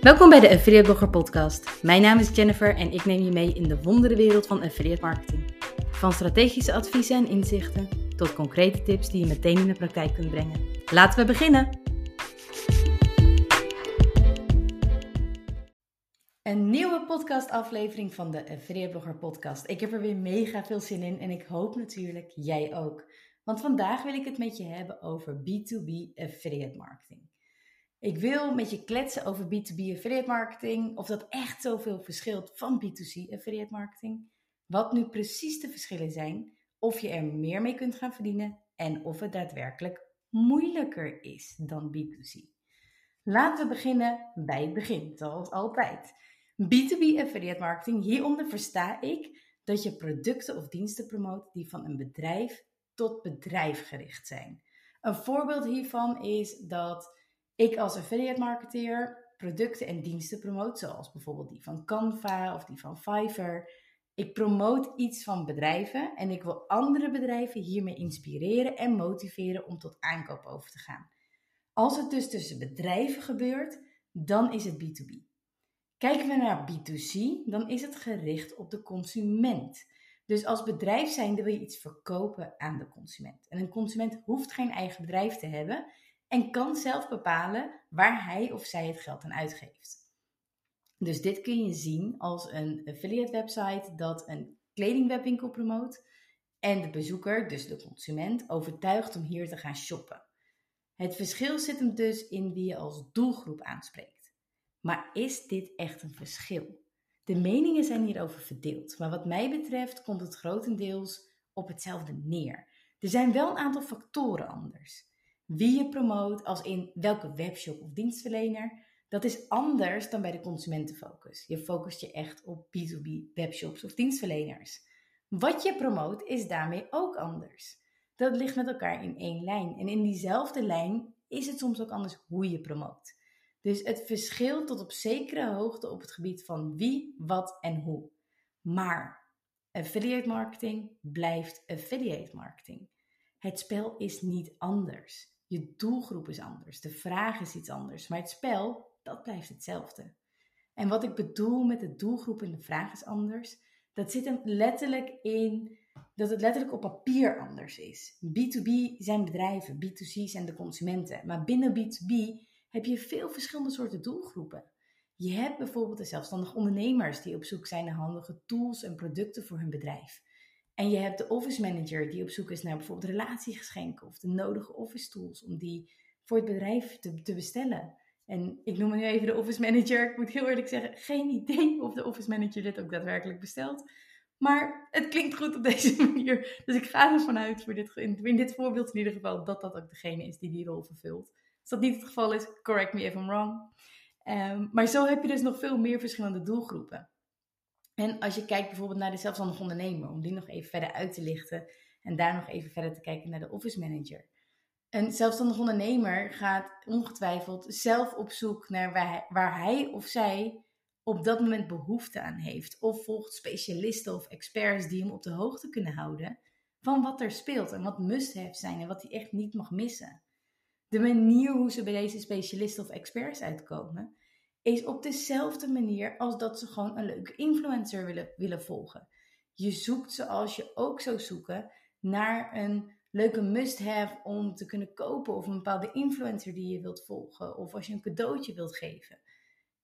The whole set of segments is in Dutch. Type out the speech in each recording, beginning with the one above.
Welkom bij de Affiliate Blogger Podcast. Mijn naam is Jennifer en ik neem je mee in de wonderenwereld van affiliate marketing. Van strategische adviezen en inzichten tot concrete tips die je meteen in de praktijk kunt brengen. Laten we beginnen! Een nieuwe podcastaflevering van de Affiliate Blogger Podcast. Ik heb er weer mega veel zin in en ik hoop natuurlijk jij ook. Want vandaag wil ik het met je hebben over B2B affiliate marketing. Ik wil met je kletsen over B2B affiliate marketing, of dat echt zoveel verschilt van B2C affiliate marketing, wat nu precies de verschillen zijn, of je er meer mee kunt gaan verdienen en of het daadwerkelijk moeilijker is dan B2C. Laten we beginnen bij het begin, zoals altijd. B2B affiliate marketing, hieronder versta ik dat je producten of diensten promoot die van een bedrijf tot bedrijf gericht zijn. Een voorbeeld hiervan is dat ik als affiliate marketeer producten en diensten promoot, zoals bijvoorbeeld die van Canva of die van Fiverr. Ik promoot iets van bedrijven en ik wil andere bedrijven hiermee inspireren en motiveren om tot aankoop over te gaan. Als het dus tussen bedrijven gebeurt, dan is het B2B. Kijken we naar B2C, dan is het gericht op de consument. Dus als bedrijf zijnde wil je iets verkopen aan de consument. En een consument hoeft geen eigen bedrijf te hebben en kan zelf bepalen waar hij of zij het geld aan uitgeeft. Dus dit kun je zien als een affiliate website dat een kledingwebwinkel promoot en de bezoeker, dus de consument, overtuigt om hier te gaan shoppen. Het verschil zit hem dus in wie je als doelgroep aanspreekt. Maar is dit echt een verschil? De meningen zijn hierover verdeeld, maar wat mij betreft komt het grotendeels op hetzelfde neer. Er zijn wel een aantal factoren anders. Wie je promoot, als in welke webshop of dienstverlener, dat is anders dan bij de consumentenfocus. Je focust je echt op B2B webshops of dienstverleners. Wat je promoot is daarmee ook anders. Dat ligt met elkaar in één lijn. En in diezelfde lijn is het soms ook anders hoe je promoot. Dus het verschilt tot op zekere hoogte op het gebied van wie, wat en hoe. Maar affiliate marketing blijft affiliate marketing. Het spel is niet anders. Je doelgroep is anders, de vraag is iets anders, maar het spel, dat blijft hetzelfde. En wat ik bedoel met de doelgroep en de vraag is anders, dat zit hem letterlijk in dat het letterlijk op papier anders is. B2B zijn bedrijven, B2C zijn de consumenten. Maar binnen B2B heb je veel verschillende soorten doelgroepen. Je hebt bijvoorbeeld de zelfstandige ondernemers die op zoek zijn naar handige tools en producten voor hun bedrijf. En je hebt de office manager die op zoek is naar bijvoorbeeld relatiegeschenken of de nodige office tools om die voor het bedrijf te, te bestellen. En ik noem nu even de office manager. Ik moet heel eerlijk zeggen, geen idee of de office manager dit ook daadwerkelijk bestelt. Maar het klinkt goed op deze manier. Dus ik ga ervan uit, voor dit, in dit voorbeeld in ieder geval, dat dat ook degene is die die rol vervult. Als dat niet het geval is, correct me if I'm wrong. Um, maar zo heb je dus nog veel meer verschillende doelgroepen. En als je kijkt bijvoorbeeld naar de zelfstandige ondernemer, om die nog even verder uit te lichten en daar nog even verder te kijken naar de office manager. Een zelfstandig ondernemer gaat ongetwijfeld zelf op zoek naar waar hij, waar hij of zij op dat moment behoefte aan heeft. Of volgt specialisten of experts die hem op de hoogte kunnen houden van wat er speelt en wat must-have zijn en wat hij echt niet mag missen. De manier hoe ze bij deze specialisten of experts uitkomen, is op dezelfde manier als dat ze gewoon een leuke influencer willen, willen volgen. Je zoekt zoals je ook zou zoeken naar een leuke must-have om te kunnen kopen of een bepaalde influencer die je wilt volgen of als je een cadeautje wilt geven.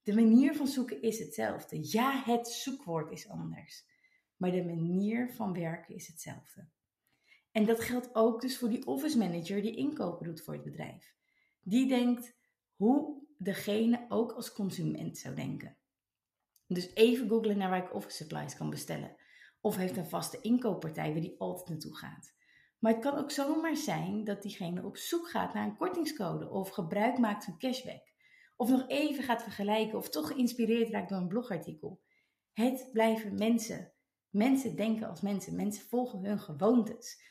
De manier van zoeken is hetzelfde. Ja, het zoekwoord is anders, maar de manier van werken is hetzelfde. En dat geldt ook dus voor die office manager die inkopen doet voor het bedrijf. Die denkt, hoe degene ook als consument zou denken. Dus even googlen naar waar ik office supplies kan bestellen. Of heeft een vaste inkooppartij waar die altijd naartoe gaat. Maar het kan ook zomaar zijn dat diegene op zoek gaat naar een kortingscode of gebruik maakt van cashback. Of nog even gaat vergelijken of toch geïnspireerd raakt door een blogartikel. Het blijven mensen. Mensen denken als mensen. Mensen volgen hun gewoontes.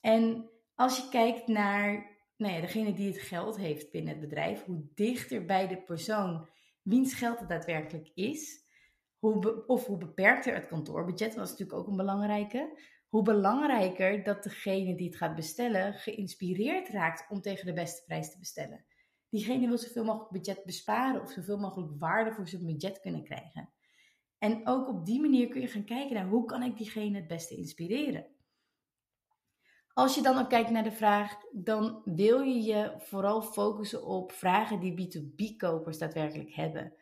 En als je kijkt naar nou ja, degene die het geld heeft binnen het bedrijf, hoe dichter bij de persoon wiens geld het daadwerkelijk is, hoe of hoe beperkter het kantoorbudget, is natuurlijk ook een belangrijke, hoe belangrijker dat degene die het gaat bestellen geïnspireerd raakt om tegen de beste prijs te bestellen. diegene wil zoveel mogelijk budget besparen of zoveel mogelijk waarde voor zijn budget kunnen krijgen. En ook op die manier kun je gaan kijken naar hoe kan ik diegene het beste inspireren. Als je dan ook kijkt naar de vraag, dan wil je je vooral focussen op vragen die B2B-kopers daadwerkelijk hebben.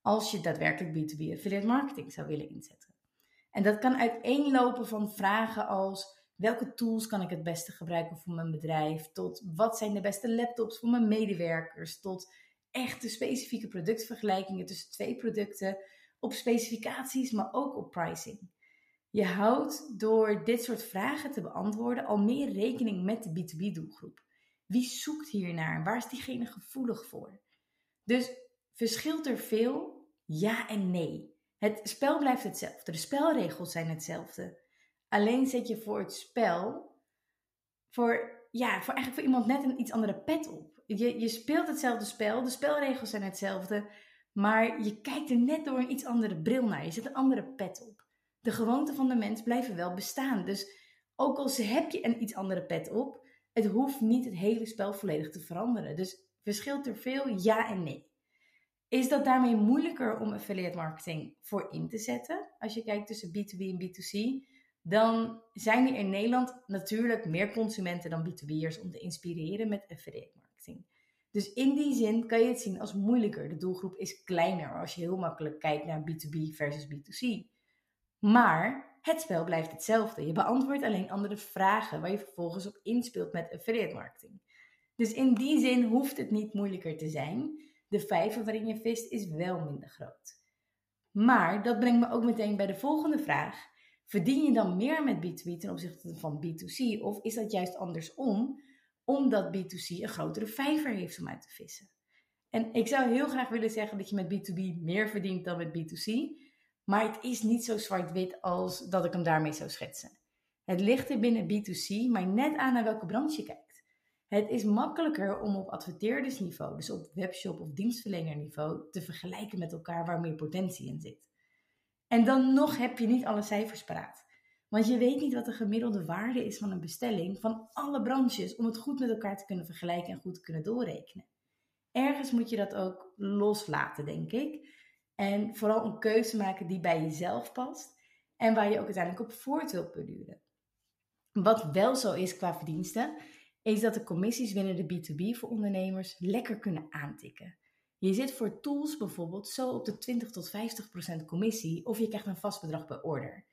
Als je daadwerkelijk B2B affiliate marketing zou willen inzetten. En dat kan uiteenlopen van vragen als welke tools kan ik het beste gebruiken voor mijn bedrijf, tot wat zijn de beste laptops voor mijn medewerkers, tot echte specifieke productvergelijkingen tussen twee producten, op specificaties, maar ook op pricing. Je houdt door dit soort vragen te beantwoorden al meer rekening met de B2B-doelgroep. Wie zoekt hiernaar? Waar is diegene gevoelig voor? Dus verschilt er veel? Ja en nee. Het spel blijft hetzelfde. De spelregels zijn hetzelfde. Alleen zet je voor het spel, voor, ja, voor eigenlijk voor iemand net een iets andere pet op. Je, je speelt hetzelfde spel, de spelregels zijn hetzelfde, maar je kijkt er net door een iets andere bril naar. Je zet een andere pet op de gewoonten van de mens blijven wel bestaan. Dus ook al heb je een iets andere pet op, het hoeft niet het hele spel volledig te veranderen. Dus verschilt er veel ja en nee. Is dat daarmee moeilijker om affiliate marketing voor in te zetten? Als je kijkt tussen B2B en B2C, dan zijn er in Nederland natuurlijk meer consumenten dan B2B'ers om te inspireren met affiliate marketing. Dus in die zin kan je het zien als moeilijker. De doelgroep is kleiner als je heel makkelijk kijkt naar B2B versus B2C. Maar het spel blijft hetzelfde. Je beantwoordt alleen andere vragen waar je vervolgens op inspeelt met affiliate marketing. Dus in die zin hoeft het niet moeilijker te zijn. De vijver waarin je vist is wel minder groot. Maar dat brengt me ook meteen bij de volgende vraag. Verdien je dan meer met B2B ten opzichte van B2C? Of is dat juist andersom, omdat B2C een grotere vijver heeft om uit te vissen? En ik zou heel graag willen zeggen dat je met B2B meer verdient dan met B2C. Maar het is niet zo zwart-wit als dat ik hem daarmee zou schetsen. Het ligt er binnen B2C, maar net aan naar welke branche je kijkt. Het is makkelijker om op adverteerdersniveau, dus op webshop of dienstverlenerniveau, te vergelijken met elkaar waar meer potentie in zit. En dan nog heb je niet alle cijfers paraat. Want je weet niet wat de gemiddelde waarde is van een bestelling van alle branches om het goed met elkaar te kunnen vergelijken en goed te kunnen doorrekenen. Ergens moet je dat ook loslaten, denk ik. En vooral een keuze maken die bij jezelf past en waar je ook uiteindelijk op voort wilt beduren. Wat wel zo is qua verdiensten, is dat de commissies binnen de B2B voor ondernemers lekker kunnen aantikken. Je zit voor tools bijvoorbeeld zo op de 20 tot 50 procent commissie of je krijgt een vast bedrag per order.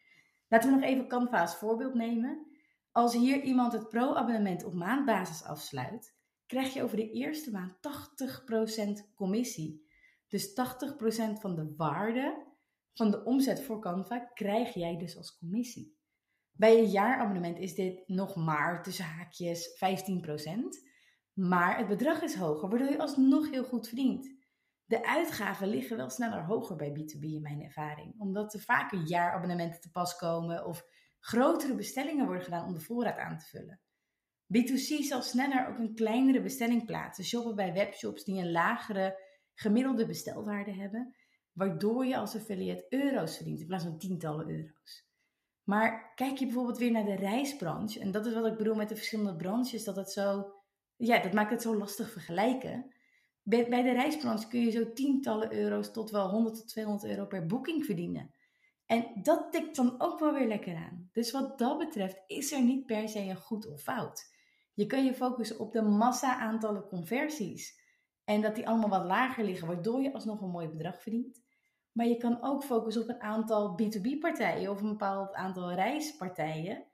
Laten we nog even Canva als voorbeeld nemen. Als hier iemand het pro-abonnement op maandbasis afsluit, krijg je over de eerste maand 80% commissie. Dus 80% van de waarde van de omzet voor Canva krijg jij dus als commissie. Bij een jaarabonnement is dit nog maar tussen haakjes 15%. Maar het bedrag is hoger, waardoor je alsnog heel goed verdient. De uitgaven liggen wel sneller hoger bij B2B in mijn ervaring, omdat er vaker jaarabonnementen te pas komen of grotere bestellingen worden gedaan om de voorraad aan te vullen. B2C zal sneller ook een kleinere bestelling plaatsen, shoppen bij webshops die een lagere gemiddelde bestelwaarde hebben, waardoor je als affiliate euro's verdient in plaats van tientallen euro's. Maar kijk je bijvoorbeeld weer naar de reisbranche, en dat is wat ik bedoel met de verschillende branches, dat het zo, ja, dat maakt het zo lastig vergelijken. Bij, de reisbranche kun je zo tientallen euro's tot wel 100 tot 200 euro per boeking verdienen. En dat tikt dan ook wel weer lekker aan. Dus wat dat betreft is er niet per se een goed of fout. Je kan je focussen op de massa aantallen conversies. En dat die allemaal wat lager liggen, waardoor je alsnog een mooi bedrag verdient. Maar je kan ook focussen op een aantal B2B-partijen of een bepaald aantal reispartijen.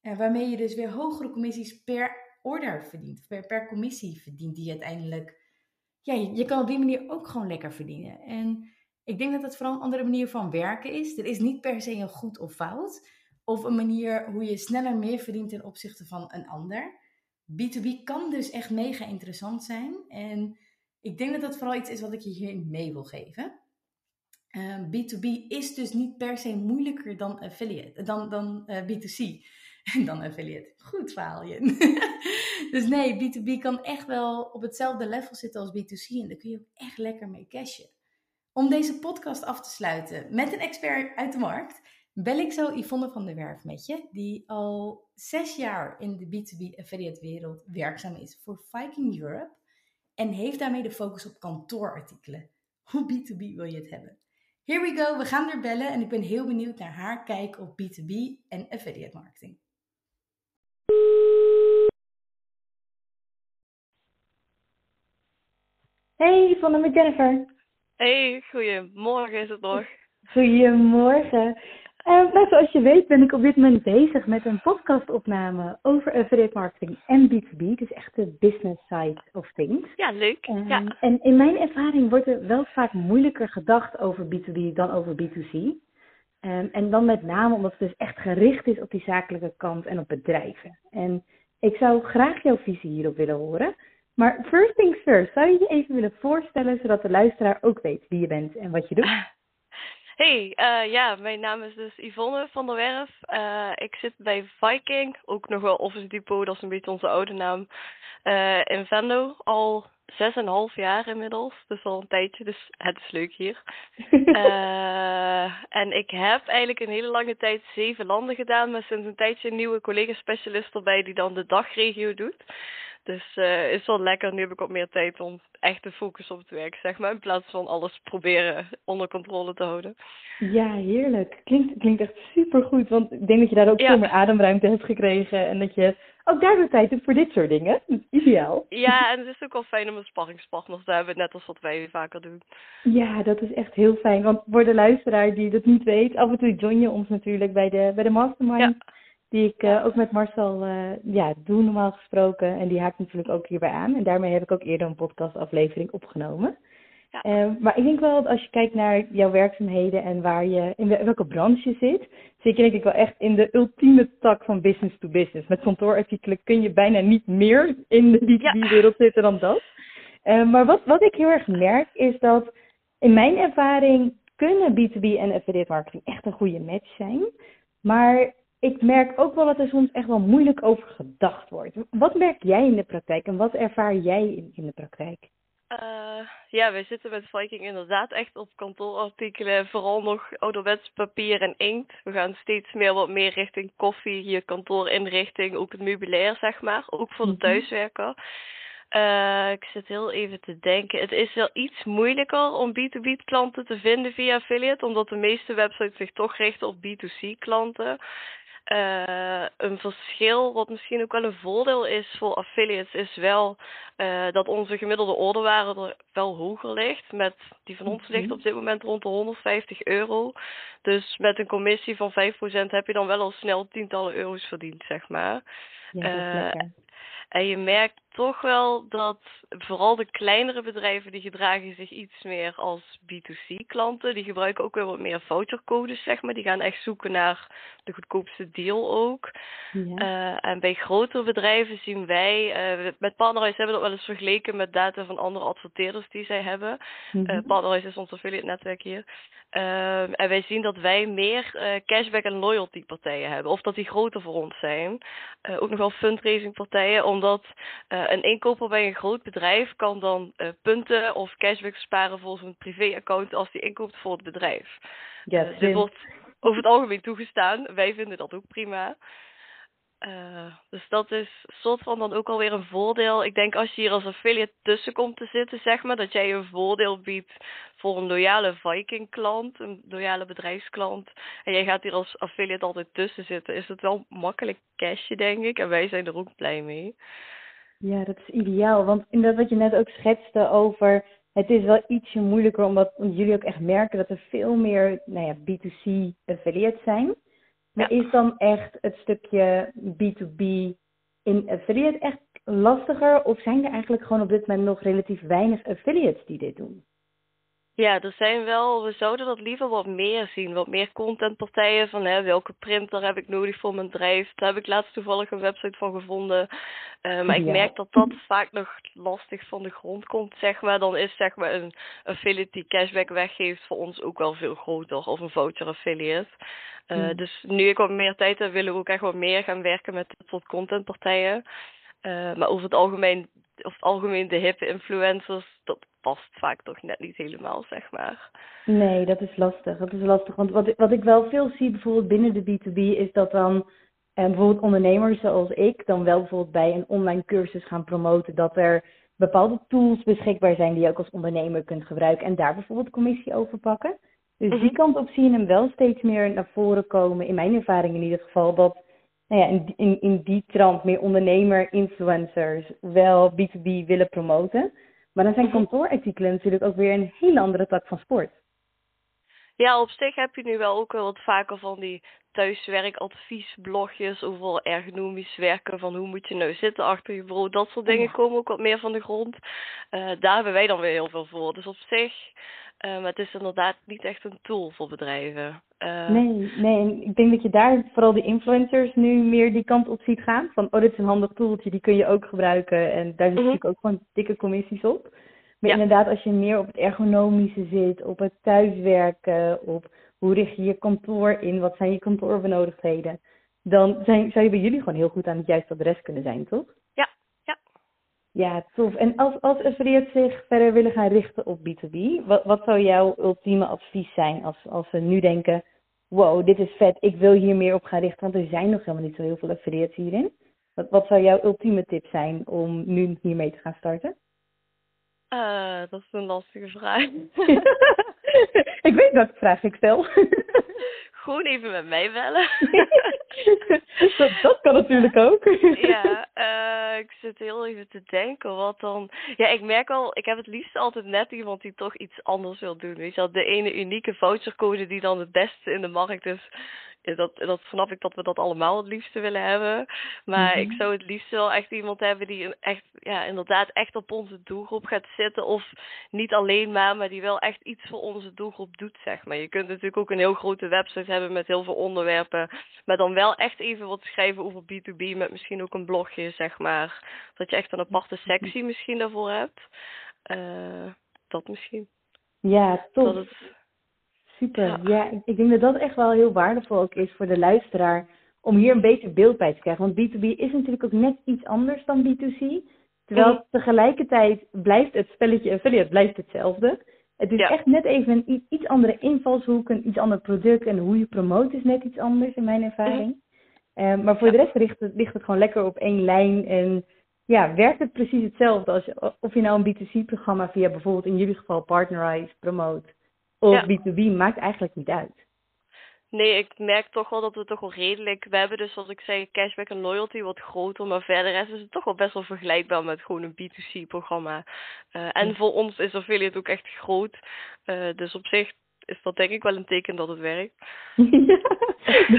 Eh, waarmee je dus weer hogere commissies per order verdient. Per, per commissie verdient die uiteindelijk. Ja, je, je kan op die manier ook gewoon lekker verdienen. En ik denk dat het vooral een andere manier van werken is. Er is niet per se een goed of fout. Of een manier hoe je sneller meer verdient ten opzichte van een ander. B2B kan dus echt mega interessant zijn. En ik denk dat dat vooral iets is wat ik je hierin mee wil geven. B2B ehm, is dus niet per se moeilijker dan affiliate, dan, dan uh, eh, B2C. En dan affiliate. Goed verhaal je. dus nee, B2B kan echt wel op hetzelfde level zitten als B2C. En daar kun je ook echt lekker mee cashen. Om deze podcast af te sluiten met een expert uit de markt, bel ik zo Yvonne van der Werf met je, die al zes jaar in de B2B affiliate wereld werkzaam is voor Viking Europe. En heeft daarmee de focus op kantoorartikelen. Hoe B2B wil je het hebben? Here we go, we gaan er bellen en ik ben heel benieuwd naar haar kijk op B2B en affiliate marketing. Hey, van met Jennifer. Hey, goedemorgen is het nog. Goedemorgen. Uh, nou, zoals je weet ben ik op dit moment bezig met een podcastopname over affiliate marketing en B2B. Dus echt de business side of things. Ja, leuk. Um, ja. En in mijn ervaring wordt er wel vaak moeilijker gedacht over B2B dan over B2C. Um, en dan met name omdat het dus echt gericht is op die zakelijke kant en op bedrijven. En ik zou graag jouw visie hierop willen horen. Maar first things first, zou je je even willen voorstellen zodat de luisteraar ook weet wie je bent en wat je doet? Hey, uh, ja, mijn naam is dus Yvonne van der Werf. Uh, ik zit bij Viking, ook nog wel Office Depot, dat is een beetje onze oude naam, uh, in Venlo. Al zes en een half jaar inmiddels, dus al een tijdje, dus het is leuk hier. en ik heb eigenlijk een hele lange tijd zeven landen gedaan, maar sinds een tijdje een nieuwe collega-specialist erbij die dan de dagregio doet. Dus uh, is wel lekker. Nu heb ik wat meer tijd om echt te focussen op het werk, zeg maar. In plaats van alles proberen onder controle te houden. Ja, heerlijk. Klinkt, klinkt echt super goed. Want ik denk dat je daar ook ja. veel meer ademruimte hebt gekregen. En dat je ook daardoor tijd hebt voor dit soort dingen. Dat is ideaal. Ja, en het is ook wel fijn om een sparringspartner te hebben. Net als wat wij vaker doen. Ja, dat is echt heel fijn. Want voor de luisteraar die dat niet weet. Af en toe join je ons natuurlijk bij de, bij de mastermind. Ja die ik uh, ook met Marcel uh, ja, doe normaal gesproken. En die haakt natuurlijk ook hierbij aan. En daarmee heb ik ook eerder een podcastaflevering opgenomen. Ja. Uh, maar ik denk wel dat als je kijkt naar jouw werkzaamheden en waar je, in welke branche je zit, zit je denk ik wel echt in de ultieme tak van business to business. Met kantoorartikelen kun je bijna niet meer in de B2B-wereld ja. zitten dan dat. maar wat, wat ik heel erg merk is dat in mijn ervaring kunnen B2B en affiliate marketing echt een goede match zijn. Maar ik merk ook wel dat er soms echt wel moeilijk over gedacht wordt. Wat merk jij in de praktijk en wat ervaar jij in, in de praktijk? Uh, ja, wij zitten met Viking inderdaad echt op kantoorartikelen. Vooral nog ouderwets papier en inkt. We gaan steeds meer wat meer richting koffie, je kantoorinrichting, ook het meubilair zeg maar. Ook voor de thuiswerker. Uh, ik zit heel even te denken. Het is wel iets moeilijker om B2B klanten te vinden via affiliate, omdat de meeste websites zich toch richten op B2C klanten. Uh, een verschil, wat misschien ook wel een voordeel is voor affiliates, is wel uh, dat onze gemiddelde orderwaarde er wel hoger ligt. Met, die van ons ligt op dit moment rond de 150 euro. Dus met een commissie van 5% heb je dan wel al snel tientallen euro's verdiend, zeg maar. Ja, uh, en je merkt toch wel dat vooral de kleinere bedrijven die gedragen zich iets meer als B2C klanten. Die gebruiken ook weer wat meer vouchercodes, zeg maar. Die gaan echt zoeken naar de goedkoopste deal ook. Ja. Uh, en bij grotere bedrijven zien wij, uh, met Partnerhuis hebben we dat wel eens vergeleken met data van andere adverteerders die zij hebben. Uh, Partnerhuis is ons affiliate netwerk hier. Uh, en wij zien dat wij meer cashback en loyalty partijen hebben. Of dat die groter voor ons zijn. Ook nog wel fundraising partijen. Omdat uh, een inkoper bij een groot bedrijf kan dan uh, punten of cashback sparen voor zijn privéaccount als die inkoopt voor het bedrijf. Ja, uh, dit wordt over het algemeen toegestaan. Wij vinden dat ook prima. Dus dat is soort van dan ook alweer een voordeel. Ik denk als je hier als affiliate tussen komt te zitten, zeg maar, dat jij een voordeel biedt voor een loyale Viking klant, een loyale bedrijfsklant. En jij gaat hier als affiliate altijd tussen zitten. Is het wel makkelijk cashen, denk ik. En wij zijn er ook blij mee. Ja, dat is ideaal. Want inderdaad wat je net ook schetste over... Het is wel ietsje moeilijker omdat jullie ook echt merken dat er veel meer nou ja, B2C affiliates zijn. Maar Ja. is dan echt het stukje B2B in affiliate echt lastiger? Of zijn er eigenlijk gewoon op dit moment nog relatief weinig affiliates die dit doen? Ja, er zijn wel, we zouden dat liever wat meer zien. Wat meer contentpartijen van hè, welke printer heb ik nodig voor mijn bedrijf. Daar heb ik laatst toevallig een website van gevonden. Uh, maar ik merk dat dat vaak nog lastig van de grond komt, zeg maar. Dan is zeg maar een affiliate die cashback weggeeft voor ons ook wel veel groter. Of een voucher affiliate. Uh, Hmm. Dus nu ik wat meer tijd heb, willen we ook echt wat meer gaan werken met dit soort contentpartijen. Uh, maar over het algemeen, over het algemeen de hippe influencers, dat past vaak toch net niet helemaal, zeg maar. Nee, dat is lastig. Dat is lastig. Want wat, ik- wat ik wel veel zie bijvoorbeeld binnen de B2B is dat dan eh, bijvoorbeeld ondernemers zoals ik dan wel bijvoorbeeld bij een online cursus gaan promoten dat er bepaalde tools beschikbaar zijn die je ook als ondernemer kunt gebruiken en daar bijvoorbeeld commissie over pakken. Dus die Mhm. kant op zie je hem wel steeds meer naar voren komen, in mijn ervaring in ieder geval, dat nou ja, in, in, in die trant meer ondernemer-influencers wel B2B willen promoten. Maar dan zijn Mhm. kantoorartikelen natuurlijk ook weer een hele andere tak van sport. Ja, op zich heb je nu wel ook wel wat vaker van die thuiswerkadviesblogjes over ergonomisch werken, van hoe moet je nou zitten achter je bureau. Dat soort dingen komen ook wat meer van de grond. Eh, daar hebben wij dan weer heel veel voor. Dus op zich, maar het is inderdaad niet echt een tool voor bedrijven. Eh, Nee, nee, ik denk dat je daar vooral de influencers nu meer die kant op ziet gaan. Van, oh, dit is een handig toeltje, die kun je ook gebruiken. En daar zit Mhm. natuurlijk ook gewoon dikke commissies op. Maar Ja. inderdaad, als je meer op het ergonomische zit, op het thuiswerken, op hoe richt je je kantoor in, wat zijn je kantoorbenodigdheden, dan zijn, zou je bij jullie gewoon heel goed aan het juiste adres kunnen zijn, toch? Ja, tof. En als, als affiliates zich verder willen gaan richten op B2B, wat, wat zou jouw ultieme advies zijn als, als ze nu denken, wow, dit is vet, ik wil hier meer op gaan richten, want er zijn nog helemaal niet zo heel veel affiliates hierin. Wat, wat zou jouw ultieme tip zijn om nu hiermee te gaan starten? Eh, dat is een lastige vraag. ik weet welke vraag ik stel. Gewoon even met mij bellen. dat, dat kan natuurlijk ook. ja, eh, ik zit heel even te denken wat dan. Ja, ik merk al, ik heb het liefst altijd net iemand die toch iets anders wil doen. Weet je wel, de ene unieke vouchercode die dan het beste in de markt is. Dat, dat snap ik dat we dat allemaal het liefste willen hebben. Maar Mhm. ik zou het liefst wel echt iemand hebben die echt, ja, inderdaad echt op onze doelgroep gaat zitten. Of niet alleen maar, maar die wel echt iets voor onze doelgroep doet, zeg maar. Je kunt natuurlijk ook een heel grote website hebben met heel veel onderwerpen. Maar dan wel echt even wat schrijven over B2B met misschien ook een blogje, zeg maar. Dat je echt een aparte sectie misschien daarvoor hebt. Eh, dat misschien. Ja. Dat het, Super. Ja. Ja, ik, denk dat dat echt wel heel waardevol ook is voor de luisteraar om hier een beter beeld bij te krijgen. Want B2B is natuurlijk ook net iets anders dan B2C. Terwijl Mhm. tegelijkertijd blijft het spelletje affiliate blijft hetzelfde. Het is Ja. echt net even een iets andere invalshoek, een iets ander product en hoe je promoot is net iets anders in mijn ervaring. Eh, maar voor de rest ligt het, ligt het gewoon lekker op één lijn en ja, werkt het precies hetzelfde als je, of je nou een B2C-programma via bijvoorbeeld in jullie geval Partnerize promoot of Ja. B2B, maakt eigenlijk niet uit. Nee, ik merk toch wel dat we toch wel redelijk. We hebben dus, zoals ik zei, cashback en loyalty wat groter. Maar verder is het toch wel best wel vergelijkbaar met gewoon een B2C-programma. Eh, en voor ons is affiliate ook echt groot. Eh, dus op zich is dat denk ik wel een teken dat het werkt. ja,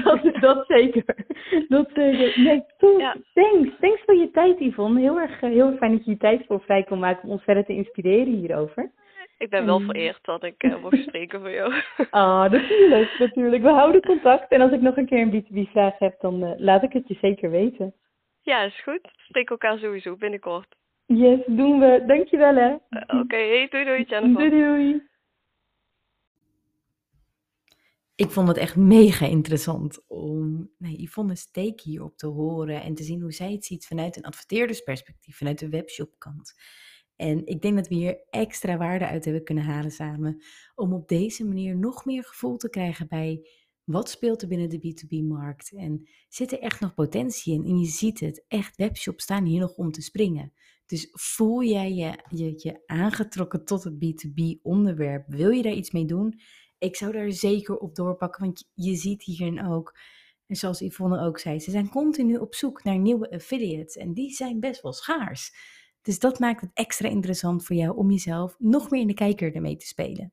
dat, dat zeker. Dat zeker. Nee. Ja. Thanks. Thanks voor je tijd, Yvonne. Heel erg, eh, heel erg fijn dat je je tijd voor vrij kon maken om ons verder te inspireren hierover. Ik ben wel Mm. vereerd dat ik eh, mocht spreken voor jou. Ah, natuurlijk, natuurlijk. We houden contact. En als ik nog een keer een B2B-vraag heb, dan eh, laat ik het je zeker weten. ja, is goed. Spreek elkaar sowieso binnenkort. Yes, doen we. Dankjewel, hè. Eh, Oké, hey, doei doei Jennifer. Doei, doei. Ik vond het echt mega interessant om nee, Yvonne's take hierop te horen en te zien hoe zij het ziet vanuit een adverteerdersperspectief, vanuit de webshopkant. En ik denk dat we hier extra waarde uit hebben kunnen halen samen, om op deze manier nog meer gevoel te krijgen bij wat speelt er binnen de B2B-markt en zit er echt nog potentie in? En je ziet het, echt webshops staan hier nog om te springen. Dus voel jij je, je, je aangetrokken tot het B2B-onderwerp? Wil je daar iets mee doen? Ik zou daar zeker op doorpakken, want je ziet hierin ook, en zoals Yvonne ook zei, ze zijn continu op zoek naar nieuwe affiliates en die zijn best wel schaars. Dus dat maakt het extra interessant voor jou om jezelf nog meer in de kijker ermee te spelen.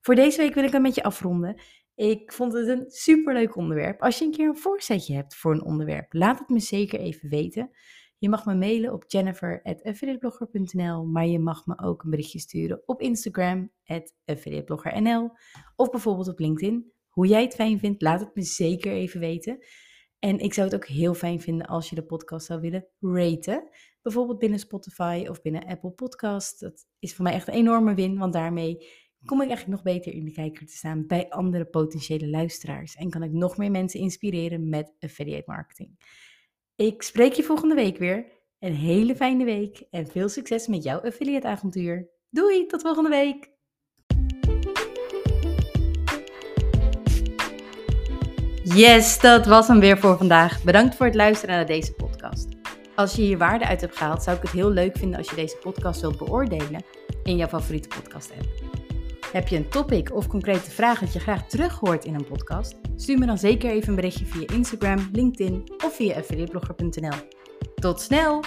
Voor deze week wil ik hem met je afronden. Ik vond het een superleuk onderwerp. Als je een keer een voorzetje hebt voor een onderwerp, laat het me zeker even weten. Je mag me mailen op jennifer.affiliateblogger.nl, maar je mag me ook een berichtje sturen op Instagram, affiliateblogger.nl of bijvoorbeeld op LinkedIn. Hoe jij het fijn vindt, laat het me zeker even weten. En ik zou het ook heel fijn vinden als je de podcast zou willen raten. Bijvoorbeeld binnen Spotify of binnen Apple Podcast. Dat is voor mij echt een enorme win, want daarmee kom ik eigenlijk nog beter in de kijker te staan bij andere potentiële luisteraars. En kan ik nog meer mensen inspireren met affiliate marketing. Ik spreek je volgende week weer. Een hele fijne week en veel succes met jouw affiliate avontuur. Doei, tot volgende week! Yes, dat was hem weer voor vandaag. Bedankt voor het luisteren naar deze podcast. Als je hier waarde uit hebt gehaald, zou ik het heel leuk vinden als je deze podcast wilt beoordelen in jouw favoriete podcast app. Heb je een topic of concrete vraag dat je graag terug hoort in een podcast? Stuur me dan zeker even een berichtje via Instagram, LinkedIn of via affiliateblogger.nl. Tot snel!